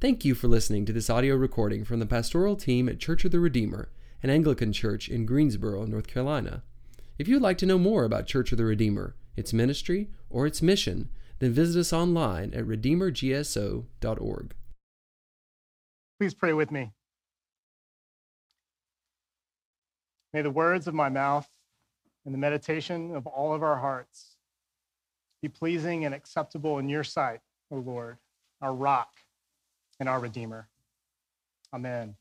Thank you for listening to this audio recording from the pastoral team at Church of the Redeemer, an Anglican church in Greensboro, North Carolina. If you'd like to know more about Church of the Redeemer, its ministry, or its mission, then visit us online at redeemergso.org. Please pray with me. May the words of my mouth and the meditation of all of our hearts be pleasing and acceptable in your sight, O Lord, our rock and our Redeemer. Amen.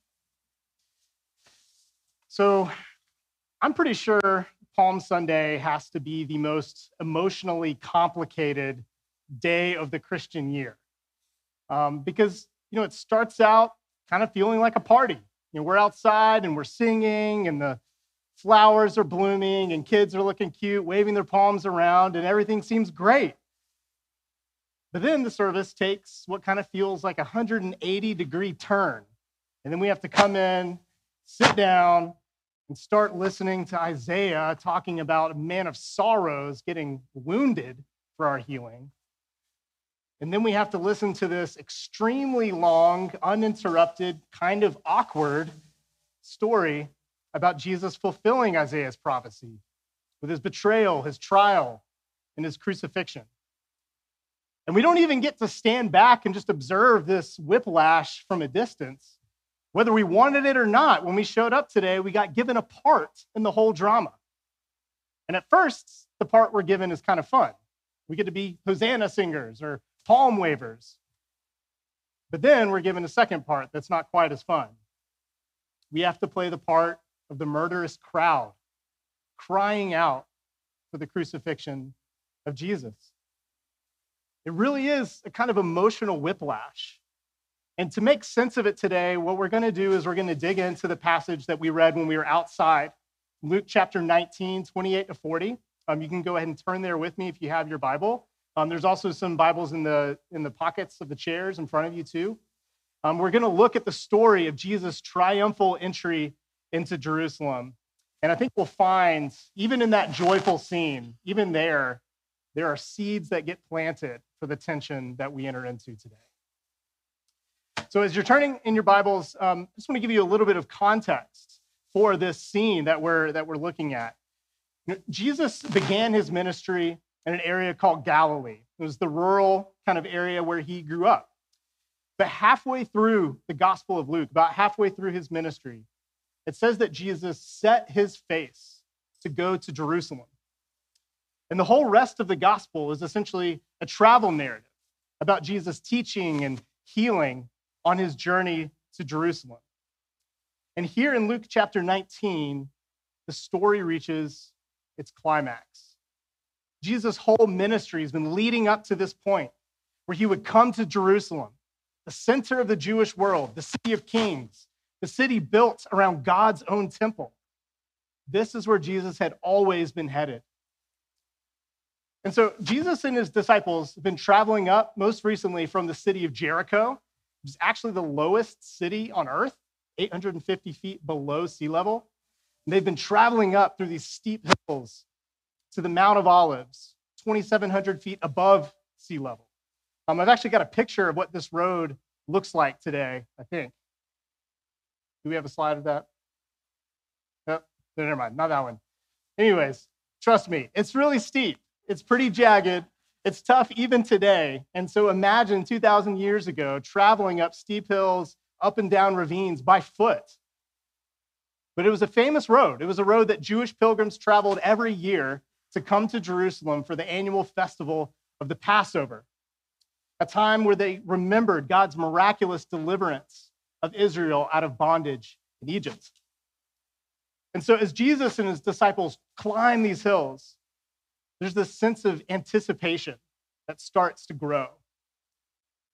So, I'm pretty sure Palm Sunday has to be the most emotionally complicated day of the Christian year. Um, because, you know, it starts out kind of feeling like a party. You know, we're outside and we're singing, and the flowers are blooming, and kids are looking cute, waving their palms around, and everything seems great. But then the service takes what kind of feels like a 180 degree turn. And then we have to come in, sit down, and start listening to Isaiah talking about a man of sorrows getting wounded for our healing. And then we have to listen to this extremely long, uninterrupted, kind of awkward story about Jesus fulfilling Isaiah's prophecy with his betrayal, his trial, and his crucifixion. And we don't even get to stand back and just observe this whiplash from a distance. Whether we wanted it or not, when we showed up today, we got given a part in the whole drama. And at first, the part we're given is kind of fun. We get to be Hosanna singers or palm wavers. But then we're given a second part that's not quite as fun. We have to play the part of the murderous crowd crying out for the crucifixion of Jesus. It really is a kind of emotional whiplash. And to make sense of it today, what we're going to do is we're going to dig into the passage that we read when we were outside, Luke chapter 19, 28 to 40. Um, you can go ahead and turn there with me if you have your Bible. Um, there's also some Bibles in the, in the pockets of the chairs in front of you, too. Um, we're going to look at the story of Jesus' triumphal entry into Jerusalem. And I think we'll find, even in that joyful scene, even there, there are seeds that get planted for the tension that we enter into today. So, as you're turning in your Bibles, um, I just want to give you a little bit of context for this scene that we're, that we're looking at. Jesus began his ministry in an area called Galilee. It was the rural kind of area where he grew up. But halfway through the Gospel of Luke, about halfway through his ministry, it says that Jesus set his face to go to Jerusalem. And the whole rest of the gospel is essentially a travel narrative about Jesus teaching and healing on his journey to Jerusalem. And here in Luke chapter 19, the story reaches its climax. Jesus' whole ministry has been leading up to this point where he would come to Jerusalem, the center of the Jewish world, the city of kings, the city built around God's own temple. This is where Jesus had always been headed. And so Jesus and his disciples have been traveling up most recently from the city of Jericho, which is actually the lowest city on earth, 850 feet below sea level. And they've been traveling up through these steep hills to the Mount of Olives, 2,700 feet above sea level. Um, I've actually got a picture of what this road looks like today, I think. Do we have a slide of that? Nope. No, never mind, not that one. Anyways, trust me, it's really steep. It's pretty jagged. It's tough even today. And so imagine 2,000 years ago traveling up steep hills, up and down ravines by foot. But it was a famous road. It was a road that Jewish pilgrims traveled every year to come to Jerusalem for the annual festival of the Passover, a time where they remembered God's miraculous deliverance of Israel out of bondage in Egypt. And so, as Jesus and his disciples climb these hills, there's this sense of anticipation that starts to grow.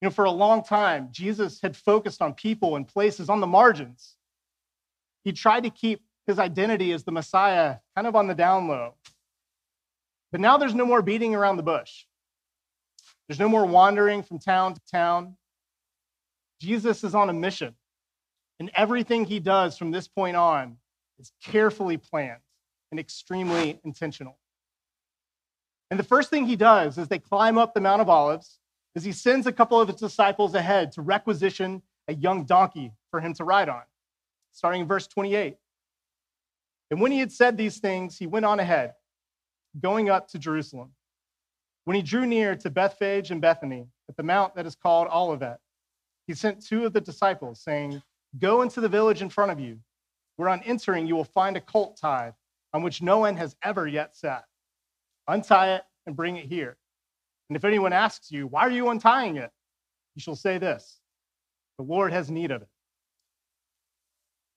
You know, for a long time, Jesus had focused on people and places on the margins. He tried to keep his identity as the Messiah kind of on the down low. But now there's no more beating around the bush. There's no more wandering from town to town. Jesus is on a mission, and everything he does from this point on is carefully planned and extremely intentional. And the first thing he does as they climb up the Mount of Olives, is he sends a couple of his disciples ahead to requisition a young donkey for him to ride on, starting in verse 28. And when he had said these things, he went on ahead, going up to Jerusalem. When he drew near to Bethphage and Bethany, at the mount that is called Olivet, he sent two of the disciples, saying, Go into the village in front of you, where on entering you will find a colt tied, on which no one has ever yet sat. Untie it and bring it here. And if anyone asks you, Why are you untying it? you shall say this The Lord has need of it.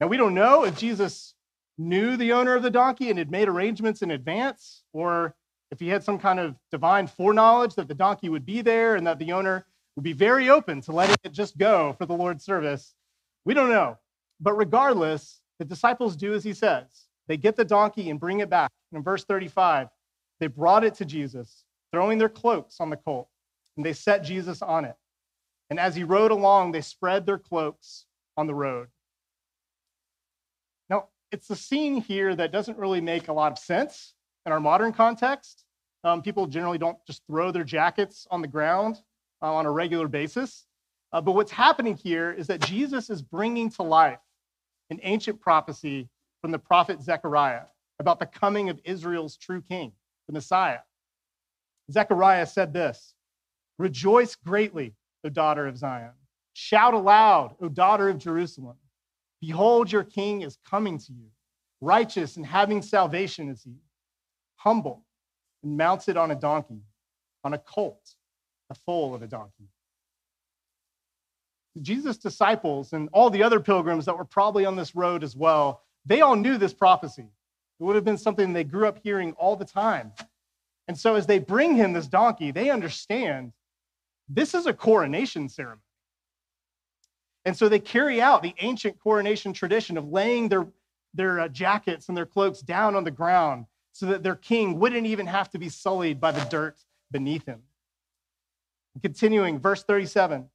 Now, we don't know if Jesus knew the owner of the donkey and had made arrangements in advance, or if he had some kind of divine foreknowledge that the donkey would be there and that the owner would be very open to letting it just go for the Lord's service. We don't know. But regardless, the disciples do as he says. They get the donkey and bring it back. And in verse 35, they brought it to Jesus, throwing their cloaks on the colt, and they set Jesus on it. And as he rode along, they spread their cloaks on the road. Now, it's a scene here that doesn't really make a lot of sense in our modern context. Um, people generally don't just throw their jackets on the ground uh, on a regular basis. Uh, but what's happening here is that Jesus is bringing to life an ancient prophecy from the prophet Zechariah about the coming of Israel's true king, the Messiah. Zechariah said this Rejoice greatly, O daughter of Zion. Shout aloud, O daughter of Jerusalem. Behold, your king is coming to you. Righteous and having salvation is he, humble and mounted on a donkey, on a colt, the foal of a donkey. Jesus' disciples and all the other pilgrims that were probably on this road as well, they all knew this prophecy. It would have been something they grew up hearing all the time. And so as they bring him this donkey, they understand this is a coronation ceremony. And so they carry out the ancient coronation tradition of laying their, their uh, jackets and their cloaks down on the ground so that their king wouldn't even have to be sullied by the dirt beneath him. Continuing, verse 37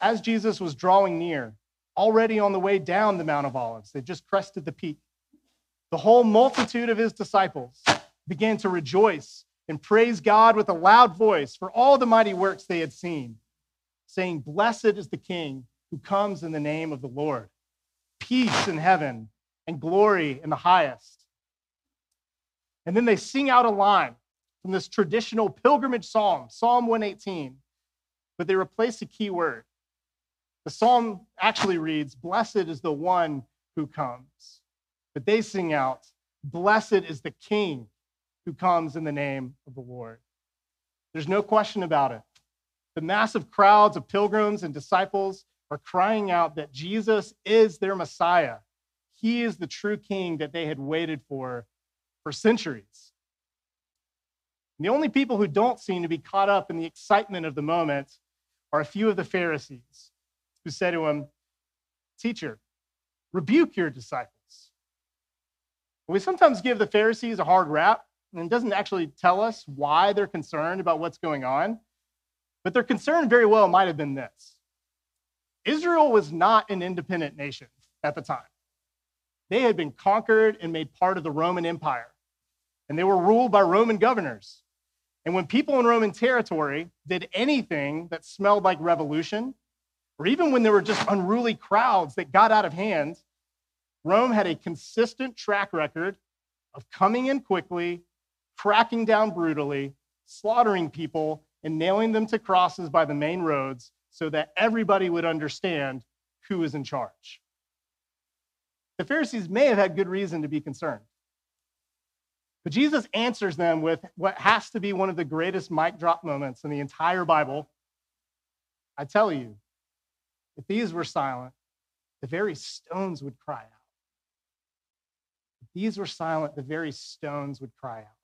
As Jesus was drawing near, already on the way down the Mount of Olives, they just crested the peak, the whole multitude of his disciples began to rejoice and praise God with a loud voice for all the mighty works they had seen, saying, Blessed is the King who comes in the name of the Lord. Peace in heaven and glory in the highest. And then they sing out a line from this traditional pilgrimage psalm, Psalm 118, but they replace a key word. The psalm actually reads, Blessed is the one who comes. But they sing out, Blessed is the King who comes in the name of the Lord. There's no question about it. The massive crowds of pilgrims and disciples are crying out that Jesus is their Messiah. He is the true king that they had waited for for centuries. And the only people who don't seem to be caught up in the excitement of the moment are a few of the Pharisees who said to him, Teacher, rebuke your disciples. We sometimes give the Pharisees a hard rap, and it doesn't actually tell us why they're concerned about what's going on. But their concern very well might have been this Israel was not an independent nation at the time. They had been conquered and made part of the Roman Empire, and they were ruled by Roman governors. And when people in Roman territory did anything that smelled like revolution, or even when there were just unruly crowds that got out of hand, Rome had a consistent track record of coming in quickly, cracking down brutally, slaughtering people, and nailing them to crosses by the main roads so that everybody would understand who was in charge. The Pharisees may have had good reason to be concerned. But Jesus answers them with what has to be one of the greatest mic drop moments in the entire Bible. I tell you, if these were silent, the very stones would cry out. These were silent, the very stones would cry out.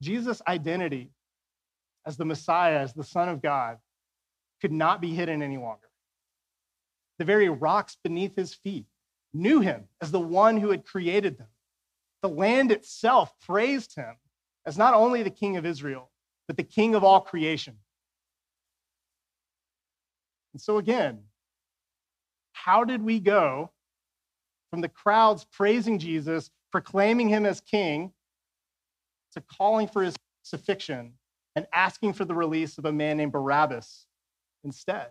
Jesus' identity as the Messiah, as the Son of God, could not be hidden any longer. The very rocks beneath his feet knew him as the one who had created them. The land itself praised him as not only the king of Israel, but the king of all creation. And so, again, how did we go from the crowds praising Jesus, proclaiming him as king, to calling for his crucifixion and asking for the release of a man named Barabbas instead.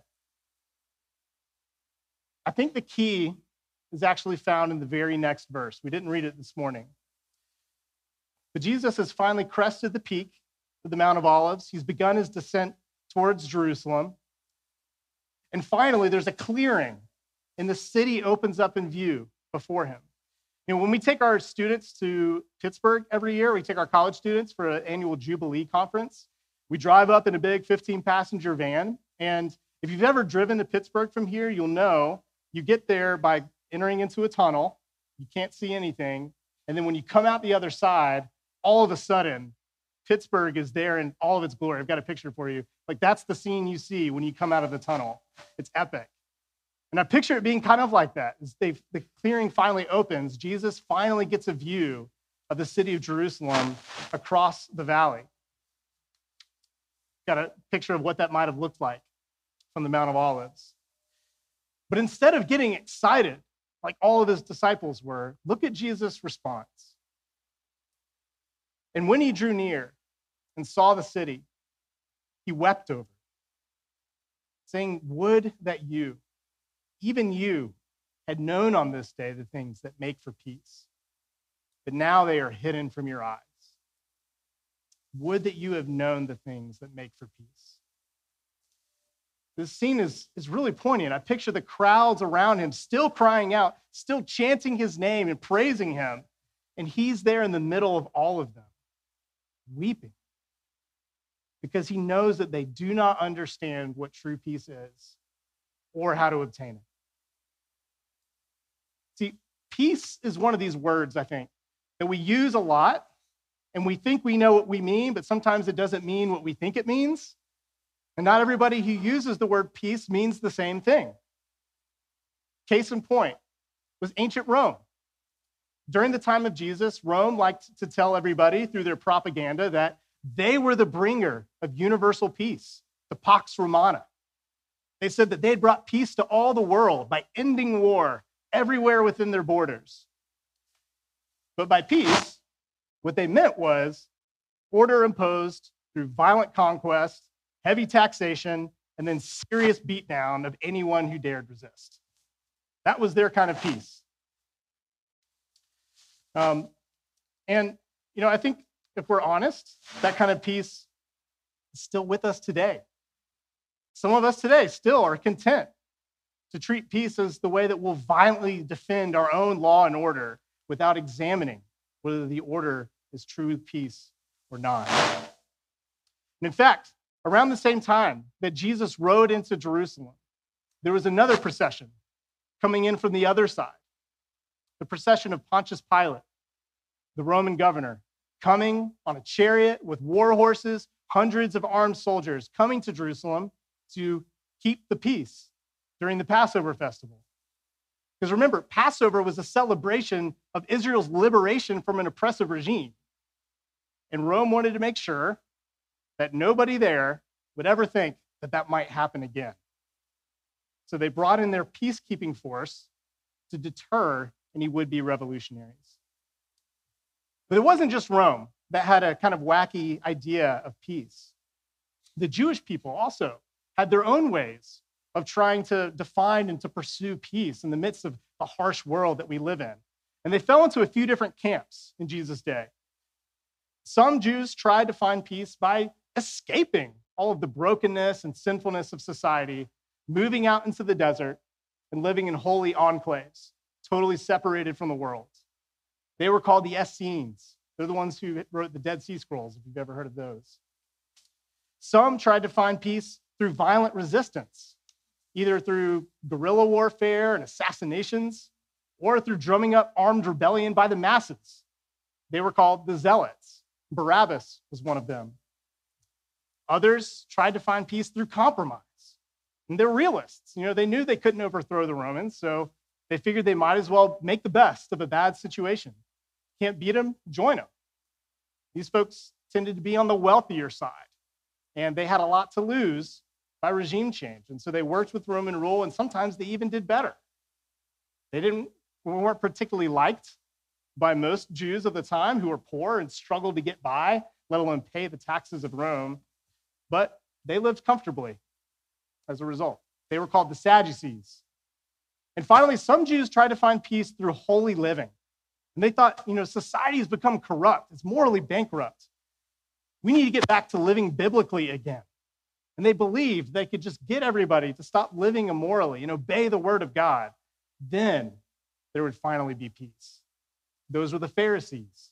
I think the key is actually found in the very next verse. We didn't read it this morning. But Jesus has finally crested the peak of the Mount of Olives. He's begun his descent towards Jerusalem. And finally, there's a clearing, and the city opens up in view before him. You know, when we take our students to Pittsburgh every year, we take our college students for an annual Jubilee conference. We drive up in a big 15 passenger van. And if you've ever driven to Pittsburgh from here, you'll know you get there by entering into a tunnel. You can't see anything. And then when you come out the other side, all of a sudden, Pittsburgh is there in all of its glory. I've got a picture for you. Like that's the scene you see when you come out of the tunnel. It's epic. And I picture it being kind of like that. As the clearing finally opens, Jesus finally gets a view of the city of Jerusalem across the valley. Got a picture of what that might have looked like from the Mount of Olives. But instead of getting excited like all of his disciples were, look at Jesus' response. And when he drew near and saw the city, he wept over, saying, Would that you, even you, had known on this day the things that make for peace, but now they are hidden from your eyes. Would that you have known the things that make for peace. This scene is, is really poignant. I picture the crowds around him still crying out, still chanting his name and praising him. And he's there in the middle of all of them, weeping, because he knows that they do not understand what true peace is or how to obtain it. See, peace is one of these words, I think, that we use a lot and we think we know what we mean, but sometimes it doesn't mean what we think it means. And not everybody who uses the word peace means the same thing. Case in point was ancient Rome. During the time of Jesus, Rome liked to tell everybody through their propaganda that they were the bringer of universal peace, the Pax Romana. They said that they had brought peace to all the world by ending war everywhere within their borders. But by peace, what they meant was order imposed through violent conquest heavy taxation, and then serious beatdown of anyone who dared resist. That was their kind of peace. Um, and, you know, I think if we're honest, that kind of peace is still with us today. Some of us today still are content to treat peace as the way that we'll violently defend our own law and order without examining whether the order is true peace or not. And in fact, Around the same time that Jesus rode into Jerusalem, there was another procession coming in from the other side the procession of Pontius Pilate, the Roman governor, coming on a chariot with war horses, hundreds of armed soldiers coming to Jerusalem to keep the peace during the Passover festival. Because remember, Passover was a celebration of Israel's liberation from an oppressive regime. And Rome wanted to make sure that nobody there would ever think that that might happen again. So they brought in their peacekeeping force to deter any would be revolutionaries. But it wasn't just Rome that had a kind of wacky idea of peace. The Jewish people also had their own ways of trying to define and to pursue peace in the midst of the harsh world that we live in. And they fell into a few different camps in Jesus' day. Some Jews tried to find peace by escaping all of the brokenness and sinfulness of society, moving out into the desert and living in holy enclaves, totally separated from the world. They were called the Essenes. They're the ones who wrote the Dead Sea Scrolls, if you've ever heard of those. Some tried to find peace through violent resistance, either through guerrilla warfare and assassinations, or through drumming up armed rebellion by the masses. They were called the Zealots. Barabbas was one of them. Others tried to find peace through compromise. And they're realists. You know, they knew they couldn't overthrow the Romans, so they figured they might as well make the best of a bad situation. Can't beat them, join them. These folks tended to be on the wealthier side, and they had a lot to lose by regime change. And so they worked with Roman rule, and sometimes they even did better. They didn't weren't particularly liked by most Jews of the time who were poor and struggled to get by, let alone pay the taxes of Rome. but they lived comfortably as a result. They were called the Sadducees. And finally, some Jews tried to find peace through holy living. And they thought, you know, society has become corrupt, it's morally bankrupt. We need to get back to living biblically again. And they believed they could just get everybody to stop living immorally and obey the word of God. Then there would finally be peace. Those were the Pharisees.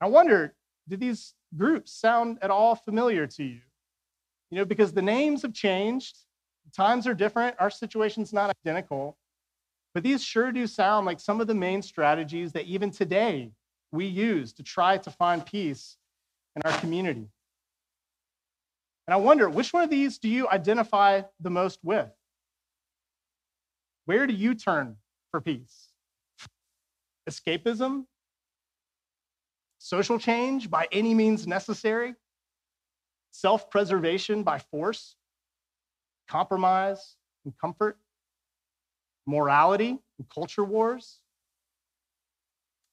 I wonder, did these groups sound at all familiar to you? You know, because the names have changed, times are different, our situation's not identical, but these sure do sound like some of the main strategies that even today we use to try to find peace in our community. And I wonder, which one of these do you identify the most with? Where do you turn for peace? Escapism? Social change by any means necessary? Self preservation by force? Compromise and comfort? Morality and culture wars?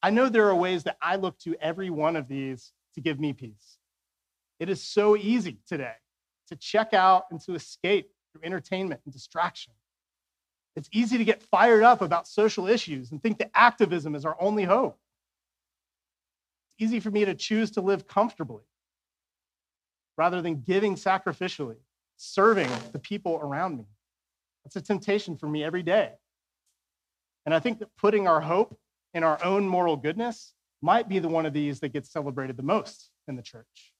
I know there are ways that I look to every one of these to give me peace. It is so easy today to check out and to escape through entertainment and distraction. It's easy to get fired up about social issues and think that activism is our only hope. It's easy for me to choose to live comfortably rather than giving sacrificially, serving the people around me. That's a temptation for me every day. And I think that putting our hope in our own moral goodness might be the one of these that gets celebrated the most in the church.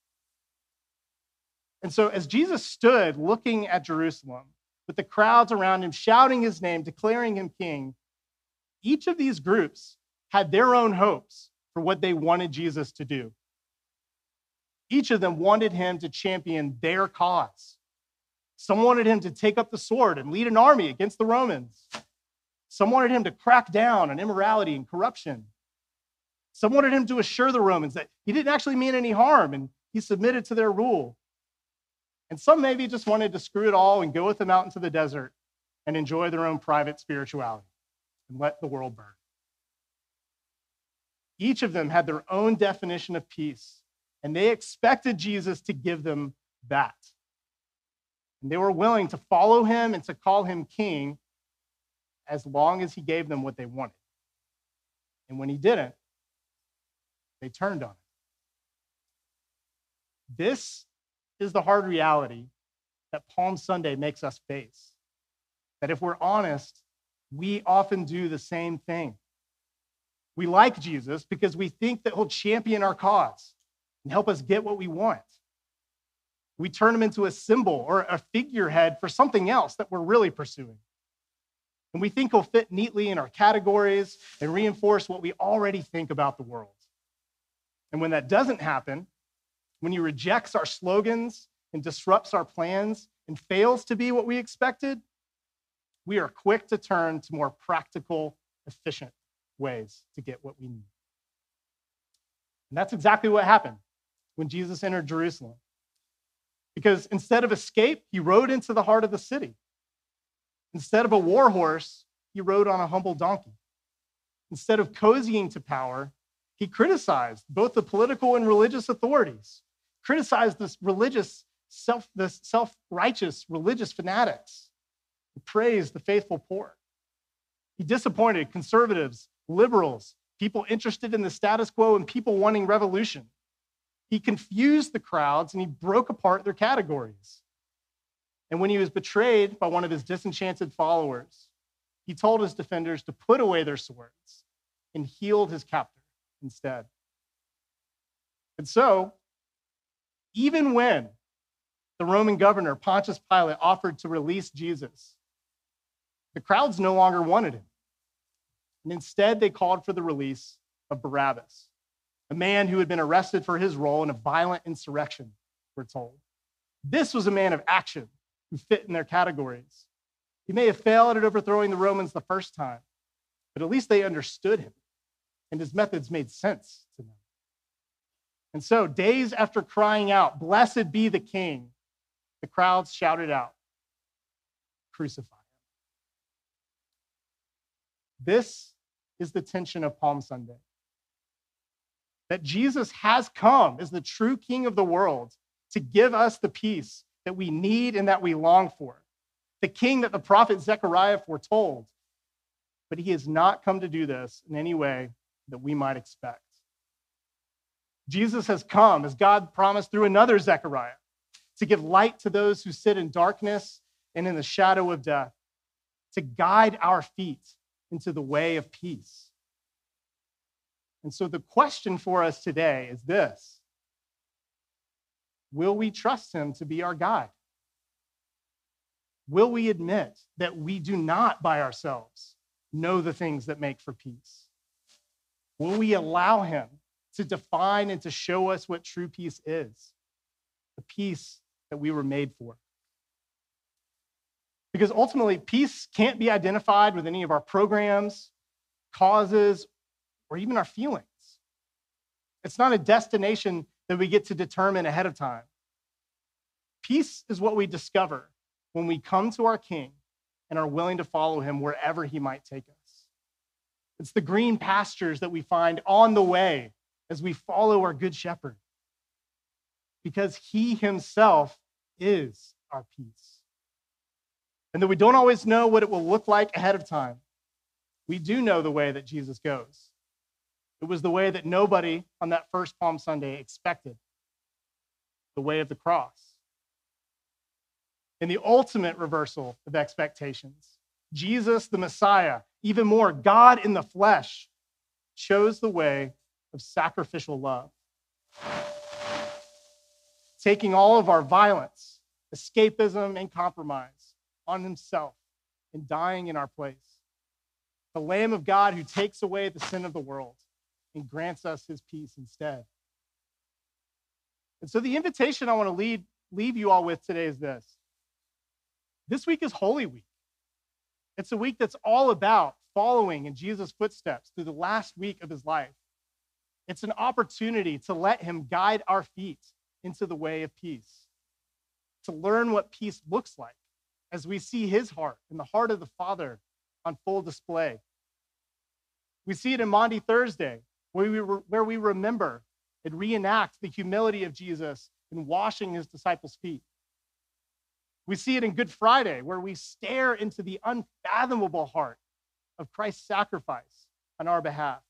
And so, as Jesus stood looking at Jerusalem, with the crowds around him shouting his name, declaring him king, each of these groups had their own hopes for what they wanted Jesus to do. Each of them wanted him to champion their cause. Some wanted him to take up the sword and lead an army against the Romans. Some wanted him to crack down on immorality and corruption. Some wanted him to assure the Romans that he didn't actually mean any harm and he submitted to their rule. And some maybe just wanted to screw it all and go with them out into the desert and enjoy their own private spirituality and let the world burn. Each of them had their own definition of peace, and they expected Jesus to give them that. And they were willing to follow him and to call him king as long as he gave them what they wanted. And when he didn't, they turned on him. This is the hard reality that Palm Sunday makes us face. That if we're honest, we often do the same thing. We like Jesus because we think that he'll champion our cause and help us get what we want. We turn him into a symbol or a figurehead for something else that we're really pursuing. And we think he'll fit neatly in our categories and reinforce what we already think about the world. And when that doesn't happen, when he rejects our slogans and disrupts our plans and fails to be what we expected, we are quick to turn to more practical, efficient ways to get what we need. And that's exactly what happened when Jesus entered Jerusalem. Because instead of escape, he rode into the heart of the city. Instead of a war horse, he rode on a humble donkey. Instead of cozying to power, he criticized both the political and religious authorities criticized this religious, self, this self-righteous religious fanatics. Praised the faithful poor. He disappointed conservatives, liberals, people interested in the status quo, and people wanting revolution. He confused the crowds and he broke apart their categories. And when he was betrayed by one of his disenchanted followers, he told his defenders to put away their swords and healed his captor instead. And so even when the Roman governor, Pontius Pilate, offered to release Jesus, the crowds no longer wanted him. And instead, they called for the release of Barabbas, a man who had been arrested for his role in a violent insurrection, we're told. This was a man of action who fit in their categories. He may have failed at overthrowing the Romans the first time, but at least they understood him, and his methods made sense to them. And so, days after crying out, Blessed be the King, the crowds shouted out, Crucify him. This is the tension of Palm Sunday. That Jesus has come as the true King of the world to give us the peace that we need and that we long for, the king that the prophet Zechariah foretold. But he has not come to do this in any way that we might expect. Jesus has come, as God promised through another Zechariah, to give light to those who sit in darkness and in the shadow of death, to guide our feet into the way of peace. And so the question for us today is this Will we trust him to be our guide? Will we admit that we do not by ourselves know the things that make for peace? Will we allow him to define and to show us what true peace is? The peace that we were made for. Because ultimately, peace can't be identified with any of our programs, causes, or even our feelings. It's not a destination that we get to determine ahead of time. Peace is what we discover when we come to our King and are willing to follow him wherever he might take us. It's the green pastures that we find on the way as we follow our good shepherd, because he himself is our peace. And though we don't always know what it will look like ahead of time, we do know the way that Jesus goes. It was the way that nobody on that first Palm Sunday expected the way of the cross. In the ultimate reversal of expectations, Jesus, the Messiah, even more, God in the flesh, chose the way of sacrificial love. Taking all of our violence, escapism, and compromise on himself and dying in our place. The Lamb of God who takes away the sin of the world and grants us his peace instead. And so the invitation I want to lead, leave you all with today is this. This week is Holy Week. It's a week that's all about following in Jesus' footsteps through the last week of his life. It's an opportunity to let him guide our feet into the way of peace, to learn what peace looks like as we see his heart and the heart of the Father on full display. We see it in Maundy Thursday, where we, re- where we remember and reenact the humility of Jesus in washing his disciples' feet. We see it in Good Friday, where we stare into the unfathomable heart of Christ's sacrifice on our behalf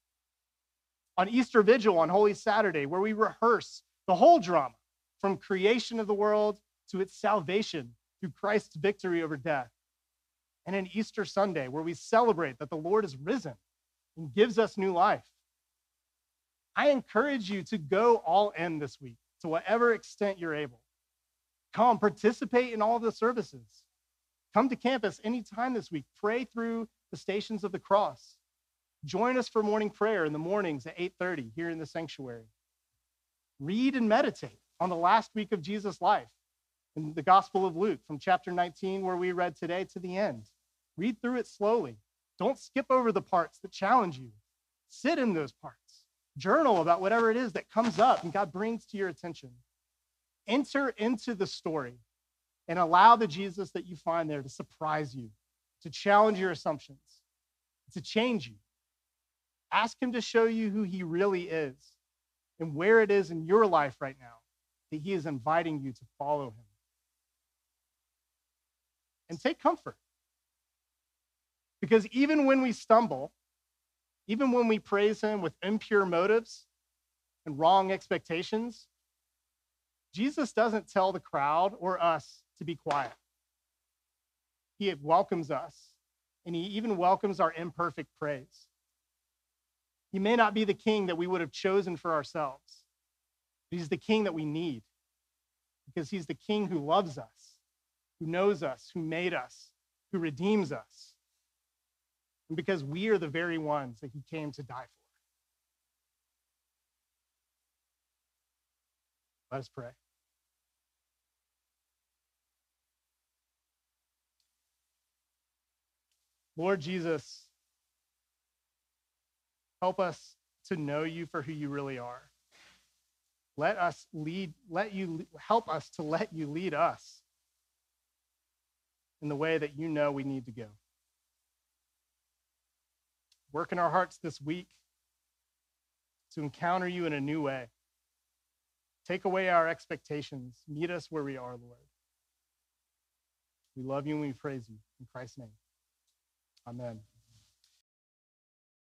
on Easter Vigil on Holy Saturday, where we rehearse the whole drama from creation of the world to its salvation through Christ's victory over death. And in Easter Sunday, where we celebrate that the Lord is risen and gives us new life. I encourage you to go all in this week to whatever extent you're able. Come, participate in all the services. Come to campus anytime this week. Pray through the stations of the cross. Join us for morning prayer in the mornings at 8:30 here in the sanctuary. Read and meditate on the last week of Jesus' life in the Gospel of Luke from chapter 19 where we read today to the end. Read through it slowly. Don't skip over the parts that challenge you. Sit in those parts. Journal about whatever it is that comes up and God brings to your attention. Enter into the story and allow the Jesus that you find there to surprise you, to challenge your assumptions, to change you. Ask Him to show you who He really is and where it is in your life right now that He is inviting you to follow Him. And take comfort. Because even when we stumble, even when we praise Him with impure motives and wrong expectations, Jesus doesn't tell the crowd or us to be quiet. He welcomes us, and He even welcomes our imperfect praise. He may not be the king that we would have chosen for ourselves, but he's the king that we need because he's the king who loves us, who knows us, who made us, who redeems us, and because we are the very ones that he came to die for. Let us pray. Lord Jesus, Help us to know you for who you really are. Let us lead, let you help us to let you lead us in the way that you know we need to go. Work in our hearts this week to encounter you in a new way. Take away our expectations. Meet us where we are, Lord. We love you and we praise you. In Christ's name, amen.